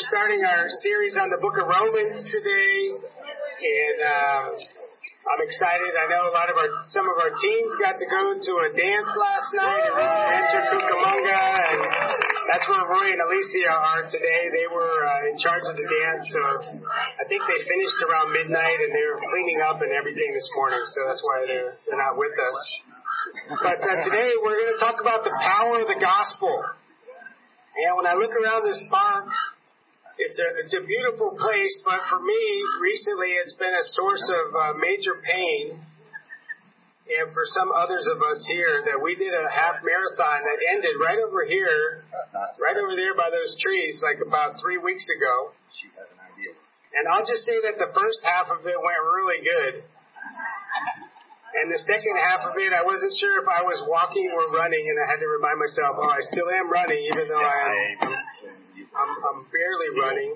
we're starting our series on the book of Romans today. And um, I'm excited. I know a lot of our, some of our teens got to go to a dance last night at Rancho Cucamonga. And that's where Roy and Alicia are today. They were uh, in charge of the dance. So I think they finished around midnight and they were cleaning up and everything this morning. So that's why they're, they're not with us. But uh, today we're going to talk about the power of the gospel. And when I look around this park, it's a it's a beautiful place, but for me, recently it's been a source of uh, major pain. And for some others of us here, that we did a half marathon that ended right over here, right over there by those trees, like about three weeks ago. And I'll just say that the first half of it went really good. And the second half of it, I wasn't sure if I was walking or running, and I had to remind myself, oh, I still am running, even though I am, I'm, I'm barely running.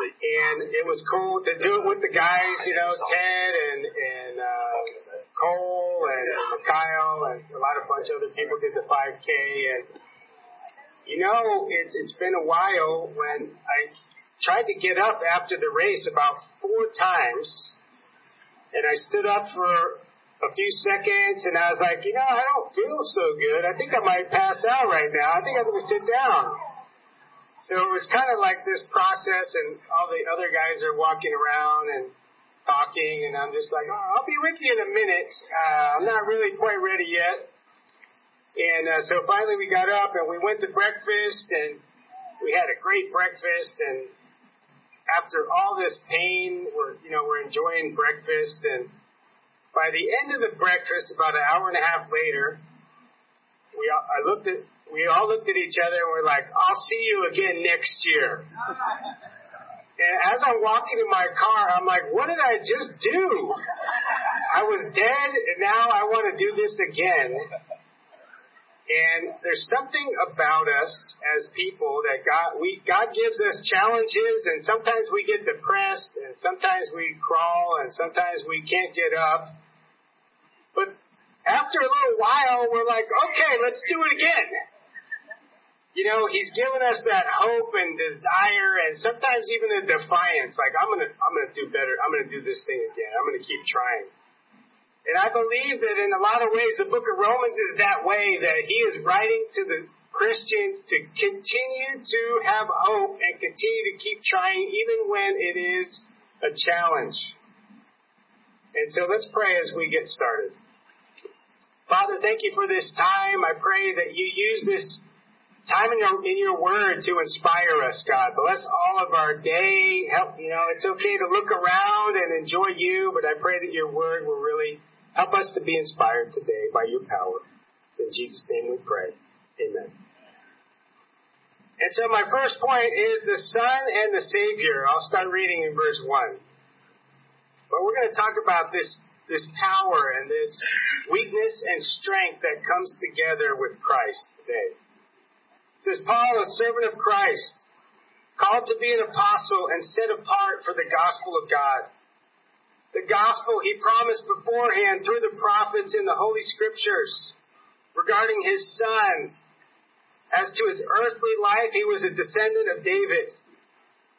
And it was cool to do it with the guys, you know, Ted and and uh, Cole and Kyle and a lot of bunch of other people did the 5K. And you know, it's it's been a while when I tried to get up after the race about four times and I stood up for a few seconds and I was like, you know, I don't feel so good. I think I might pass out right now. I think I'm going to sit down. So it was kind of like this process and all the other guys are walking around and talking and I'm just like, oh, I'll be with you in a minute. Uh, I'm not really quite ready yet. And uh, so finally we got up and we went to breakfast and we had a great breakfast and after all this pain, we're you know we're enjoying breakfast, and by the end of the breakfast, about an hour and a half later, we all, I looked at we all looked at each other and we're like, "I'll see you again next year." and as I'm walking in my car, I'm like, "What did I just do? I was dead, and now I want to do this again." And there's something about us as people that God we God gives us challenges and sometimes we get depressed and sometimes we crawl and sometimes we can't get up. But after a little while we're like, okay, let's do it again. You know, he's given us that hope and desire and sometimes even a defiance, like I'm gonna I'm gonna do better, I'm gonna do this thing again, I'm gonna keep trying. And I believe that in a lot of ways the book of Romans is that way, that he is writing to the Christians to continue to have hope and continue to keep trying even when it is a challenge. And so let's pray as we get started. Father, thank you for this time. I pray that you use this time in your, in your word to inspire us, God. Bless all of our day. Help, you know, it's okay to look around and enjoy you, but I pray that your word will really Help us to be inspired today by your power. It's in Jesus' name we pray. Amen. And so my first point is the Son and the Savior. I'll start reading in verse 1. But we're going to talk about this, this power and this weakness and strength that comes together with Christ today. It says, Paul, a servant of Christ, called to be an apostle and set apart for the gospel of God the gospel he promised beforehand through the prophets in the Holy Scriptures regarding his son. As to his earthly life, he was a descendant of David,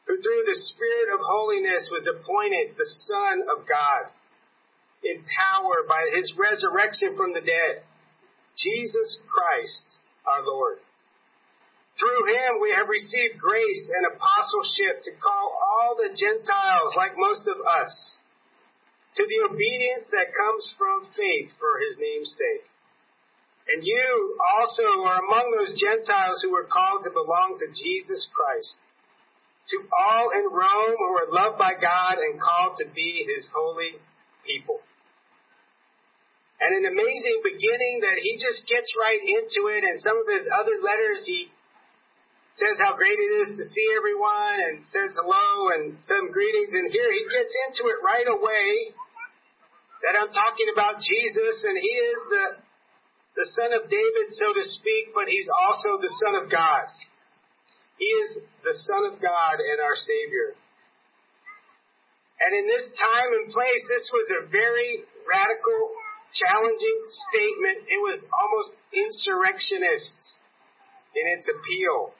who through the Spirit of holiness was appointed the Son of God, in power by his resurrection from the dead, Jesus Christ our Lord. Through him we have received grace and apostleship to call all the Gentiles, like most of us, to the obedience that comes from faith for his name's sake. And you also are among those Gentiles who were called to belong to Jesus Christ. To all in Rome who are loved by God and called to be his holy people. And an amazing beginning that he just gets right into it. And some of his other letters, he says how great it is to see everyone and says hello and some greetings. And here he gets into it right away that I'm talking about Jesus and he is the, the son of David, so to speak, but he's also the son of God. He is the son of God and our Savior. And in this time and place, this was a very radical, challenging statement. It was almost insurrectionist in its appeal.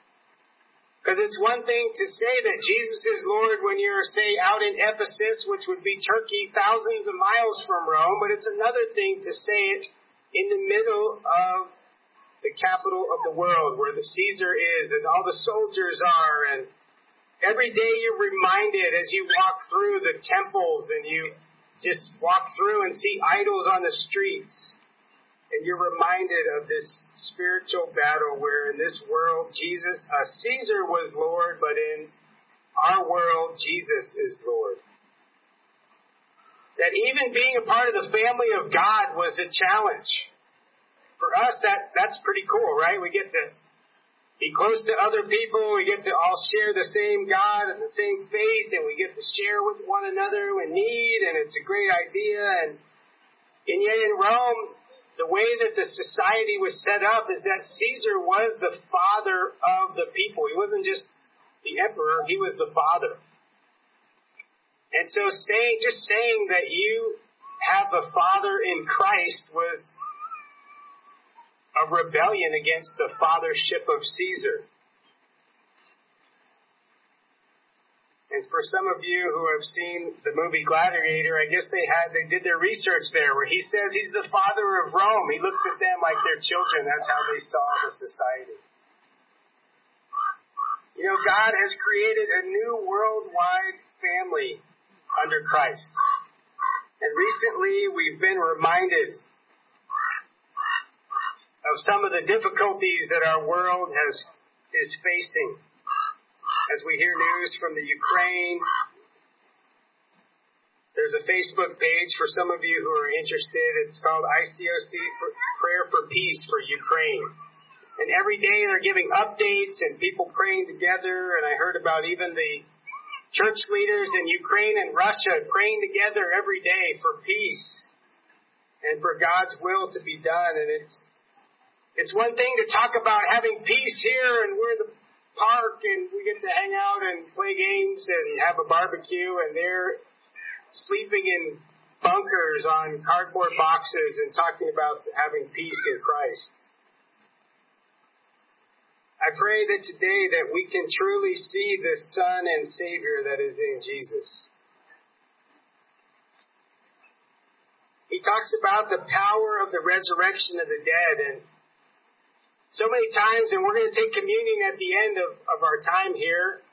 Because it's one thing to say that Jesus is Lord when you're, say, out in Ephesus, which would be Turkey, thousands of miles from Rome, but it's another thing to say it in the middle of the capital of the world, where the Caesar is and all the soldiers are, and every day you're reminded as you walk through the temples and you just walk through and see idols on the streets and you're reminded of this spiritual battle where in this world Jesus, uh, Caesar was Lord, but in our world Jesus is Lord. That even being a part of the family of God was a challenge. For us, that that's pretty cool, right? We get to be close to other people. We get to all share the same God and the same faith, and we get to share with one another in need, and it's a great idea. And and yet in Rome, the way that the society was set up is that Caesar was the father of the people. He wasn't just the emperor, he was the father. And so saying, just saying that you have a father in Christ was a rebellion against the fathership of Caesar. And for some of you who have seen the movie Gladiator, I guess they had they did their research there where he says he's the father of Rome. He looks at them like they're children. That's how they saw the society. You know, God has created a new worldwide family under Christ. And recently we've been reminded of some of the difficulties that our world has is facing as we hear news from the Ukraine. There's a Facebook page for some of you who are interested. It's called ICOC Prayer for Peace for Ukraine. And every day they're giving updates and people praying together. And I heard about even the church leaders in Ukraine and Russia praying together every day for peace and for God's will to be done. And it's it's one thing to talk about having peace here and we're in the park and we get to hang out and play games and have a barbecue and they're sleeping in bunkers on cardboard boxes and talking about having peace in Christ. I pray that today that we can truly see the Son and Savior that is in Jesus. He talks about the power of the resurrection of the dead and so many times, and we're going to take communion at the end of, of our time here,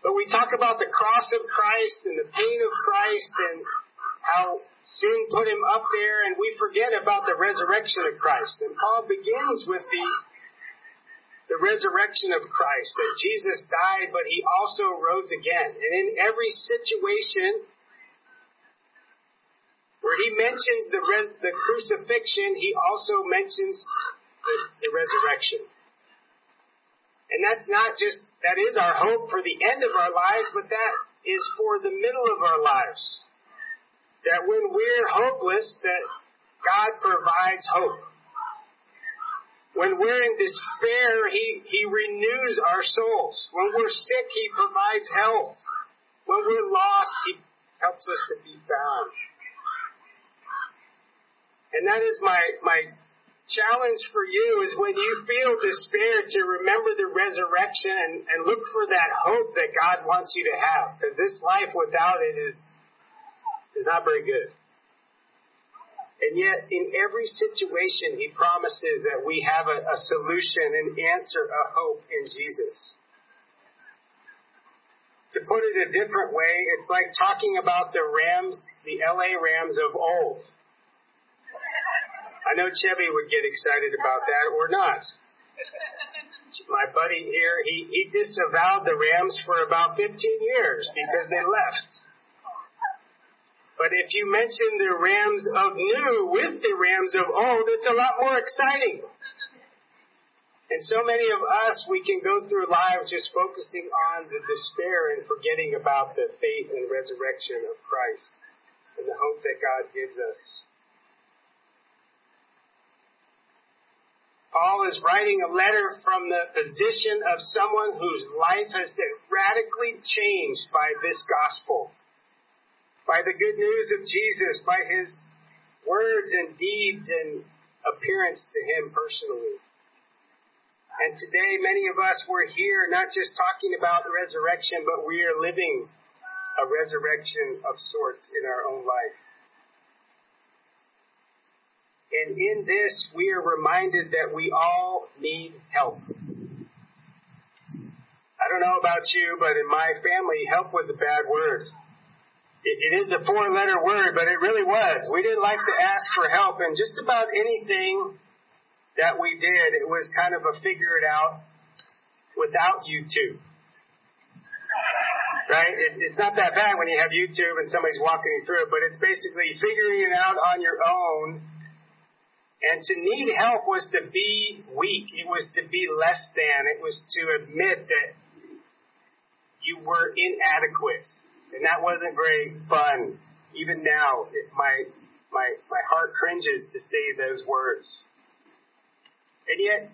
but we talk about the cross of Christ and the pain of Christ and how sin put him up there, and we forget about the resurrection of Christ. And Paul begins with the the resurrection of Christ, that Jesus died, but he also rose again. And in every situation where he mentions the, res- the crucifixion, he also mentions the, the resurrection. And that's not just, that is our hope for the end of our lives, but that is for the middle of our lives. That when we're hopeless, that God provides hope. When we're in despair, He, He renews our souls. When we're sick, He provides health. When we're lost, He helps us to be found. And that is my, my challenge for you is when you feel despair to remember the resurrection and, and look for that hope that God wants you to have. Because this life without it is, is not very good. And yet, in every situation, He promises that we have a, a solution, an answer, a hope in Jesus. To put it a different way, it's like talking about the Rams, the LA Rams of old. I know Chevy would get excited about that or not. My buddy here, he, he disavowed the Rams for about 15 years because they left. But if you mention the Rams of new with the Rams of old, it's a lot more exciting. And so many of us, we can go through life just focusing on the despair and forgetting about the faith and resurrection of Christ and the hope that God gives us. Paul is writing a letter from the position of someone whose life has been radically changed by this gospel, by the good news of Jesus, by his words and deeds and appearance to him personally. And today, many of us were here not just talking about the resurrection, but we are living a resurrection of sorts in our own life. And in this, we are reminded that we all need help. I don't know about you, but in my family, help was a bad word. it, it is a four letter word, but it really was. We didn't like to ask for help in just about anything that we did. It was kind of a figure it out without YouTube. Right? It, it's not that bad when you have YouTube and somebody's walking you through it, but it's basically figuring it out on your own. And to need help was to be weak. It was to be less than. It was to admit that you were inadequate. And that wasn't very fun. Even now, it, my, my, my heart cringes to say those words. And yet,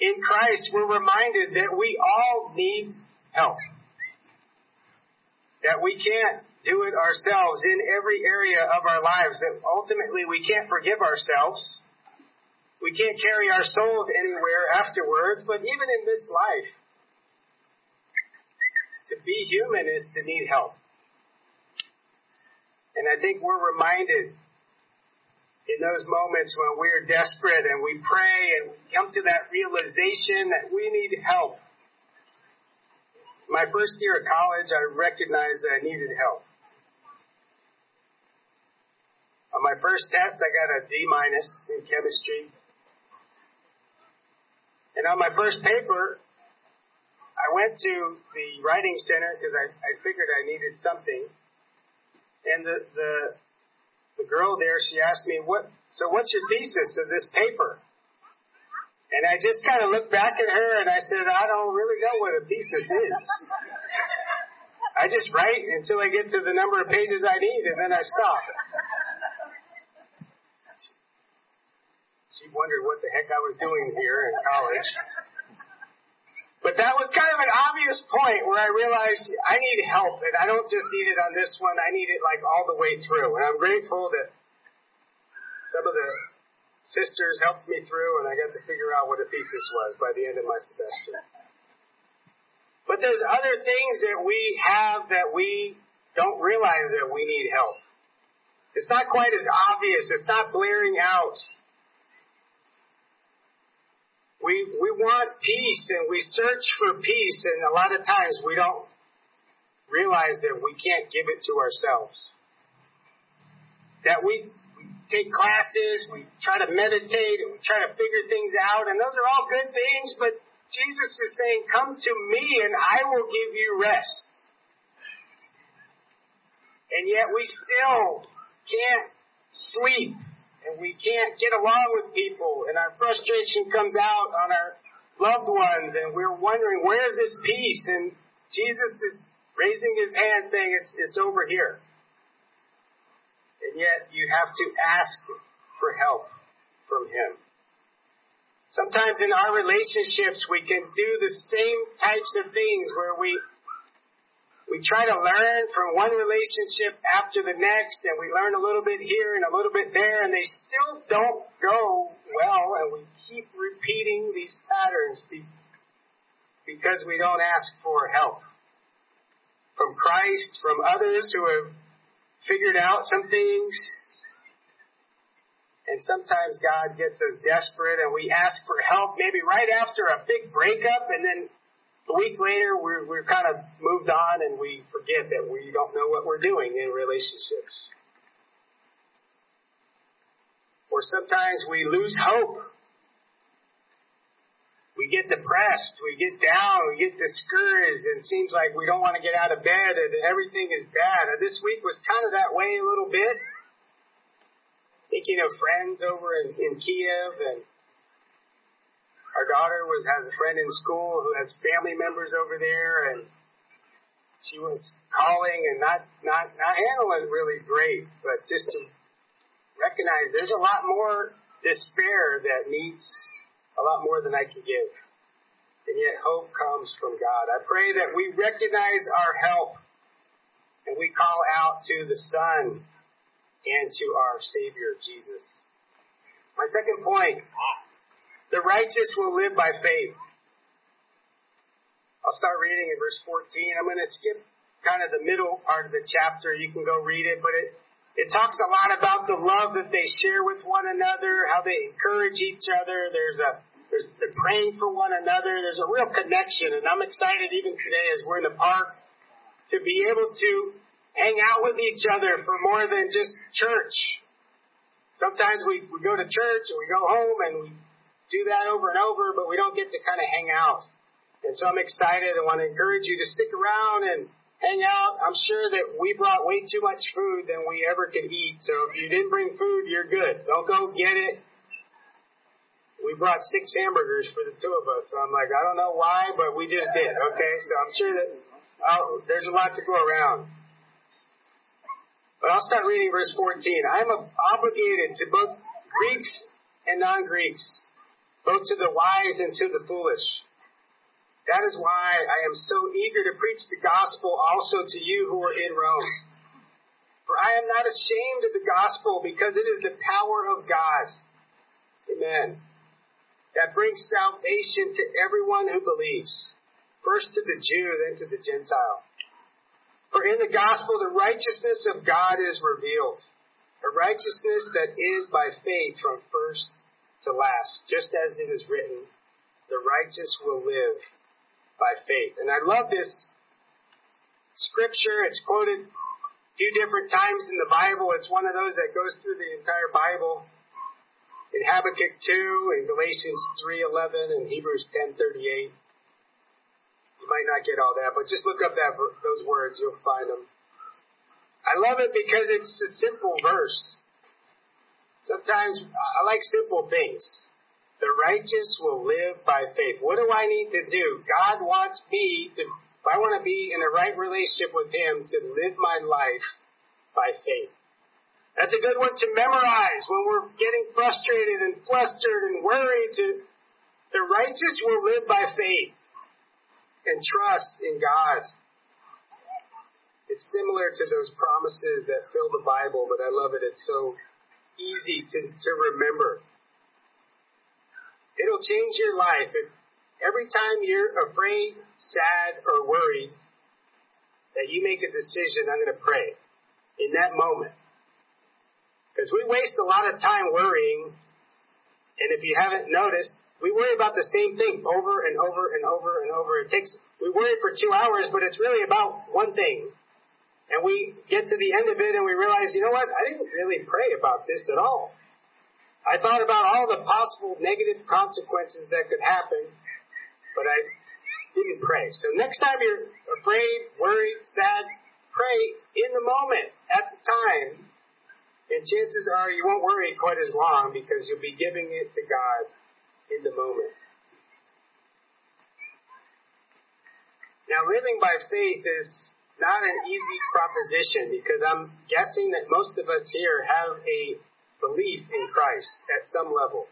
in Christ, we're reminded that we all need help. That we can't do it ourselves in every area of our lives. That ultimately we can't forgive ourselves. We can't carry our souls anywhere afterwards, but even in this life, to be human is to need help. And I think we're reminded in those moments when we're desperate and we pray and we come to that realization that we need help. My first year of college, I recognized that I needed help. On my first test, I got a D minus in chemistry. And on my first paper, I went to the writing center because I, I figured I needed something. And the, the the girl there, she asked me, "What? So what's your thesis of this paper?" And I just kind of looked back at her and I said, "I don't really know what a thesis is. I just write until I get to the number of pages I need, and then I stop." She wondered what the heck I was doing here in college. But that was kind of an obvious point where I realized I need help, and I don't just need it on this one, I need it like all the way through. And I'm grateful that some of the sisters helped me through, and I got to figure out what a thesis was by the end of my semester. But there's other things that we have that we don't realize that we need help. It's not quite as obvious. It's not blaring out we, we want peace and we search for peace and a lot of times we don't realize that we can't give it to ourselves. That we take classes, we try to meditate, and we try to figure things out, and those are all good things, but Jesus is saying, Come to me and I will give you rest. And yet we still can't sleep and we can't get along with people and our frustration comes out on our loved ones and we're wondering where's this peace and Jesus is raising his hand saying it's it's over here. And yet you have to ask for help from him. Sometimes in our relationships we can do the same types of things where we we try to learn from one relationship after the next, and we learn a little bit here and a little bit there, and they still don't go well, and we keep repeating these patterns because we don't ask for help from Christ, from others who have figured out some things. And sometimes God gets us desperate and we ask for help maybe right after a big breakup and then a week later, we're, we're kind of moved on and we forget that we don't know what we're doing in relationships. Or sometimes we lose hope. We get depressed, we get down, we get discouraged, and it seems like we don't want to get out of bed and everything is bad. And this week was kind of that way a little bit. Thinking of friends over in, in Kiev and our daughter was has a friend in school who has family members over there, and she was calling and not not not handling really great, but just to recognize there's a lot more despair that needs a lot more than I can give. And yet hope comes from God. I pray that we recognize our help and we call out to the Son and to our Savior Jesus. My second point righteous will live by faith. I'll start reading in verse 14. I'm going to skip kind of the middle part of the chapter. You can go read it, but it, it talks a lot about the love that they share with one another, how they encourage each other. There's a there's they're praying for one another. There's a real connection, and I'm excited even today as we're in the park to be able to hang out with each other for more than just church. Sometimes we, we go to church and we go home and we do that over and over, but we don't get to kind of hang out. And so I'm excited and want to encourage you to stick around and hang out. I'm sure that we brought way too much food than we ever could eat. So if you didn't bring food, you're good. Don't go get it. We brought six hamburgers for the two of us. So I'm like, I don't know why, but we just did. Okay. So I'm sure that uh, there's a lot to go around. But I'll start reading verse 14. I am obligated to both Greeks and non-Greeks, both to the wise and to the foolish. That is why I am so eager to preach the gospel also to you who are in Rome. For I am not ashamed of the gospel because it is the power of God. Amen. That brings salvation to everyone who believes. First to the Jew, then to the Gentile. For in the gospel, the righteousness of God is revealed. A righteousness that is by faith from first to last. Just as it is written, the righteous will live by faith. And I love this scripture. It's quoted a few different times in the Bible. It's one of those that goes through the entire Bible. In Habakkuk 2, in Galatians 3.11, and Hebrews 10.38. You might not get all that, but just look up that those words. You'll find them. I love it because it's a simple verse. Sometimes I like simple things. The righteous will live by faith. What do I need to do? God wants me to, if I want to be in a right relationship with Him, to live my life by faith. That's a good one to memorize when we're getting frustrated and flustered and worried. To the righteous will live by faith and trust in God. It's similar to those promises that fill the Bible, but I love it. It's so easy to, to remember. It'll change your life. If every time you're afraid, sad, or worried, that you make a decision, I'm going to pray in that moment. Because we waste a lot of time worrying, and if you haven't noticed, we worry about the same thing over and over and over and over. It takes, we worry for two hours, but it's really about one thing. And we get to the end of it and we realize, you know what? I didn't really pray about this at all. I thought about all the possible negative consequences that could happen, but I didn't pray. So next time you're afraid, worried, sad, pray in the moment, at the time, and chances are you won't worry quite as long because you'll be giving it to God in the moment. Now, living by faith is not an easy proposition because I'm guessing that most of us here have a belief in Christ at some level.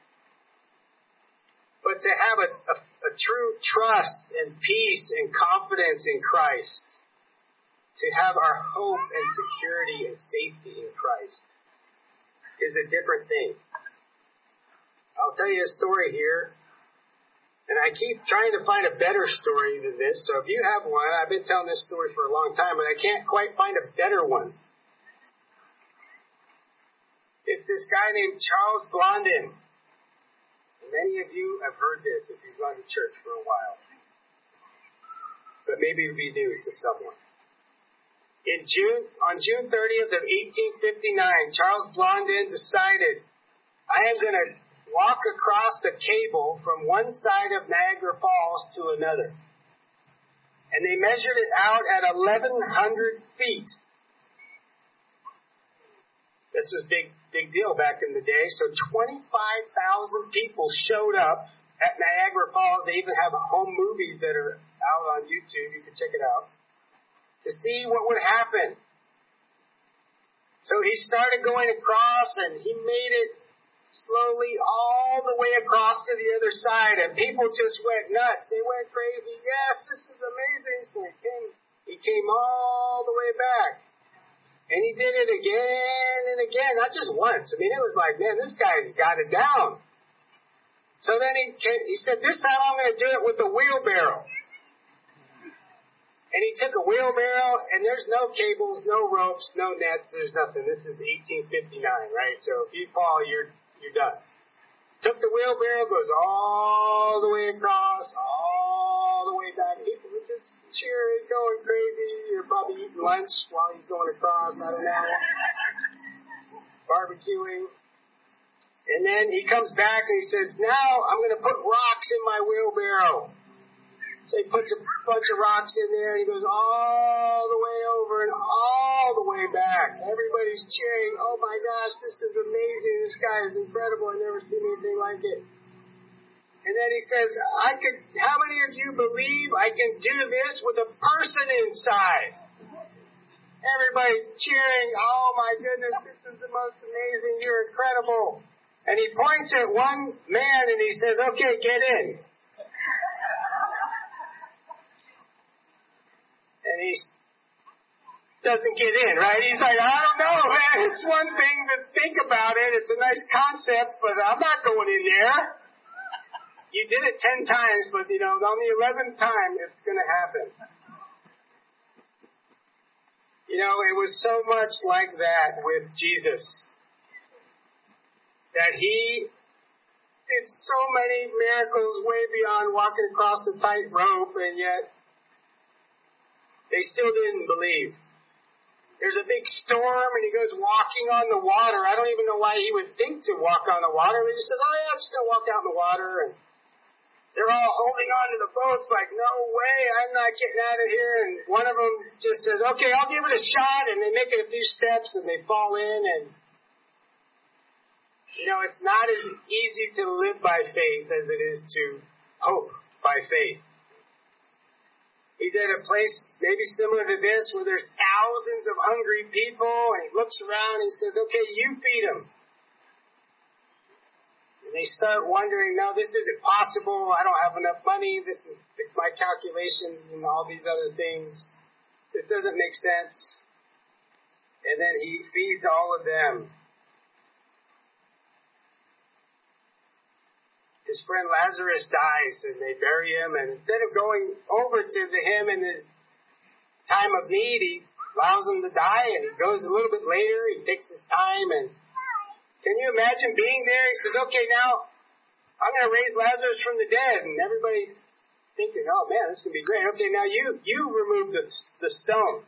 But to have a, a, a true trust and peace and confidence in Christ, to have our hope and security and safety in Christ, is a different thing. I'll tell you a story here. And I keep trying to find a better story than this. So if you have one, I've been telling this story for a long time, but I can't quite find a better one. It's this guy named Charles Blondin. Many of you have heard this if you've gone to church for a while. But maybe it would be new to someone. In June, on June 30th of 1859, Charles Blondin decided, I am going to walk across the cable from one side of Niagara Falls to another. And they measured it out at 1,100 feet. This was big, big deal back in the day. So 25,000 people showed up at Niagara Falls. They even have home movies that are out on YouTube. You can check it out to see what would happen. So he started going across and he made it slowly all the way across to the other side, and people just went nuts. They went crazy. Yes, this is amazing. So he came, he came all the way back. And he did it again and again, not just once. I mean, it was like, man, this guy's got it down. So then he came, he said, this time I'm going to do it with a wheelbarrow. And he took a wheelbarrow, and there's no cables, no ropes, no nets, there's nothing. This is 1859, right? So if you fall, you're you're done. Took the wheelbarrow, goes all the way across, all the way back. People are just cheering, going crazy. You're probably eating lunch while he's going across. I don't know. Barbecuing. And then he comes back and he says, now I'm going to put rocks in my wheelbarrow. So he puts a bunch of rocks in there and he goes all the way over and all the way back. Everybody's cheering, oh my gosh, this is amazing. This guy is incredible. I've never seen anything like it. And then he says, I could, how many of you believe I can do this with a person inside? Everybody's cheering, oh my goodness, this is the most amazing, you're incredible. And he points at one man and he says, okay, get in. And he doesn't get in, right? He's like, I don't know, man. It's one thing to think about it. It's a nice concept, but I'm not going in there. You did it ten times, but you know, on the eleventh time, it's going to happen. You know, it was so much like that with Jesus that he did so many miracles way beyond walking across the tight rope, and yet they still didn't believe. There's a big storm, and he goes walking on the water. I don't even know why he would think to walk on the water. He just says, "Oh yeah, I'm just gonna walk out in the water." And they're all holding on to the boats, like, "No way, I'm not getting out of here." And one of them just says, "Okay, I'll give it a shot." And they make it a few steps, and they fall in, and you know, it's not as easy to live by faith as it is to hope by faith. He's at a place maybe similar to this where there's thousands of hungry people and he looks around and he says, okay, you feed them. And they start wondering, no, this isn't possible. I don't have enough money. This is my calculations and all these other things. This doesn't make sense. And then he feeds all of them. His friend Lazarus dies and they bury him and instead of going over to him in his time of need, he allows him to die and he goes a little bit later, he takes his time and can you imagine being there? He says, okay, now I'm going to raise Lazarus from the dead and everybody thinking, oh man, this is going to be great. Okay, now you, you remove the, the stone.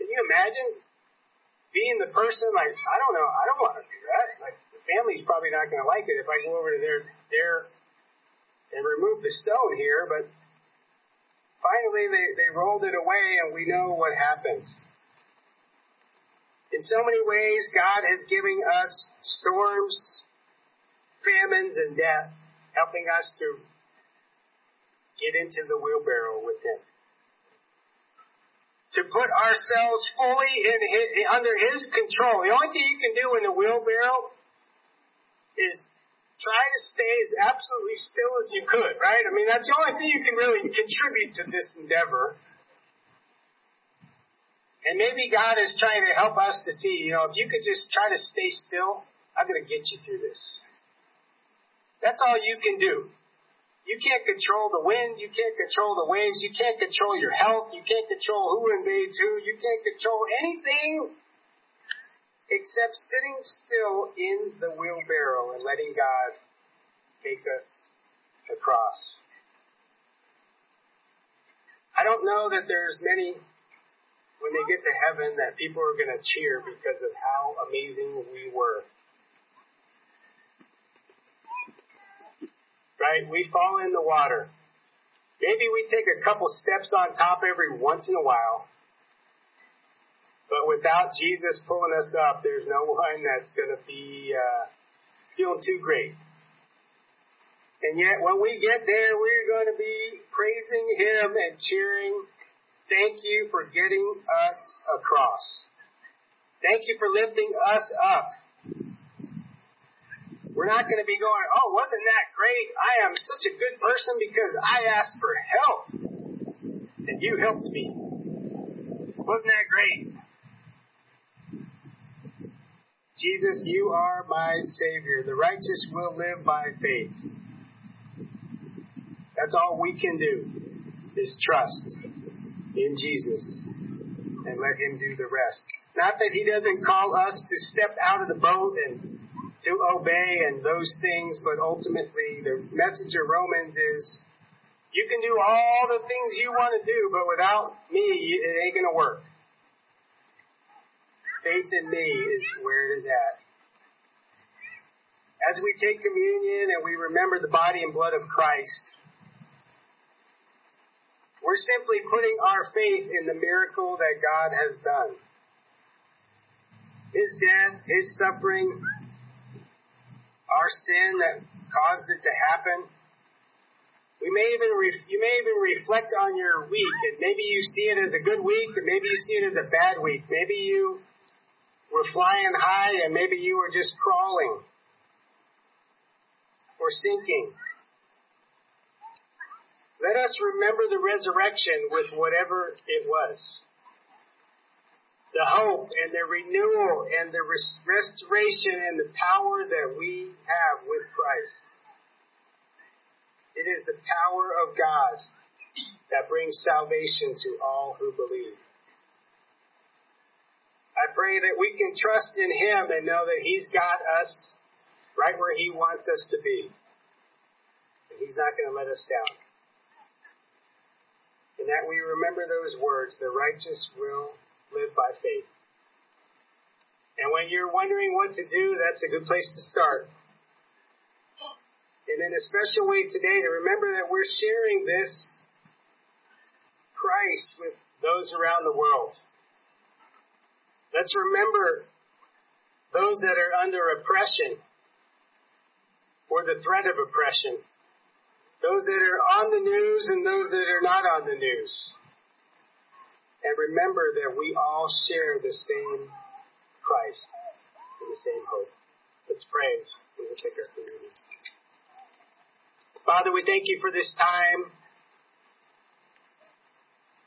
Can you imagine being the person like, I don't know, I don't want to do that. Like, family's probably not going to like it if I go over to their their and remove the stone here, but finally they, they rolled it away and we know what happens. In so many ways, God has given us storms, famines, and death, helping us to get into the wheelbarrow with Him. To put ourselves fully in his, under His control. The only thing you can do in the wheelbarrow is try to stay as absolutely still as you could, right? I mean, that's the only thing you can really contribute to this endeavor. And maybe God is trying to help us to see, you know, if you could just try to stay still, I'm going to get you through this. That's all you can do. You can't control the wind. You can't control the waves. You can't control your health. You can't control who invades who. You can't control anything except sitting still in the wheelbarrow and letting God take us across. I don't know that there's many when they get to heaven that people are going to cheer because of how amazing we were. Right? We fall in the water. Maybe we take a couple steps on top every once in a while, but without Jesus pulling us up, there's no one that's going to be uh, feeling too great. And yet, when we get there, we're going to be praising Him and cheering. Thank you for getting us across. Thank you for lifting us up. We're not going to be going, oh, wasn't that great? I am such a good person because I asked for help. And you helped me. Wasn't that great? Jesus, you are my Savior. The righteous will live by faith. That's all we can do is trust in Jesus and let Him do the rest. Not that He doesn't call us to step out of the boat and to obey and those things, but ultimately the message of Romans is you can do all the things you want to do, but without me, it ain't going to work. Faith in me is where it is at. As we take communion and we remember the body and blood of Christ, we're simply putting our faith in the miracle that God has done. His death, His suffering, our sin that caused it to happen. We may even you may even reflect on your week, and maybe you see it as a good week, or maybe you see it as a bad week. Maybe you were flying high, and maybe you were just crawling or sinking. Let us remember the resurrection with whatever it was. The hope and the renewal and the restoration and the power that we have with Christ. It is the power of God that brings salvation to all who believe. I pray that we can trust in Him and know that He's got us right where He wants us to be. And He's not going to let us down and that we remember those words, the righteous will live by faith. And when you're wondering what to do, that's a good place to start. And in a special way today to remember that we're sharing this Christ with those around the world. Let's remember those that are under oppression or the threat of oppression those that are on the news and those that are not on the news. And remember that we all share the same Christ and the same hope. Let's pray. We will take our. Father, we thank you for this time.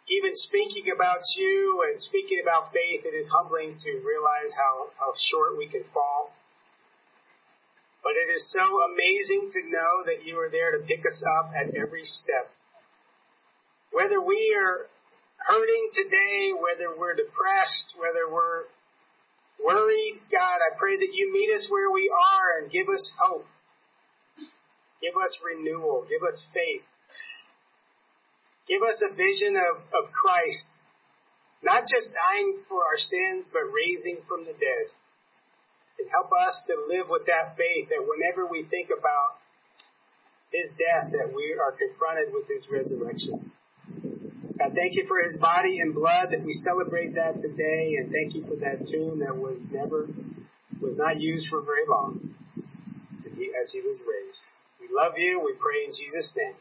Even speaking about you and speaking about faith, it is humbling to realize how, how short we can fall. But it is so amazing to know that you are there to pick us up at every step. Whether we are hurting today, whether we're depressed, whether we're worried, God, I pray that you meet us where we are and give us hope. Give us renewal. Give us faith. Give us a vision of, of Christ, not just dying for our sins, but raising from the dead and help us to live with that faith that whenever we think about his death, that we are confronted with his resurrection. God, thank you for his body and blood that we celebrate that today, and thank you for that tomb that was never, was not used for very long, as he was raised. We love you. We pray in Jesus' name.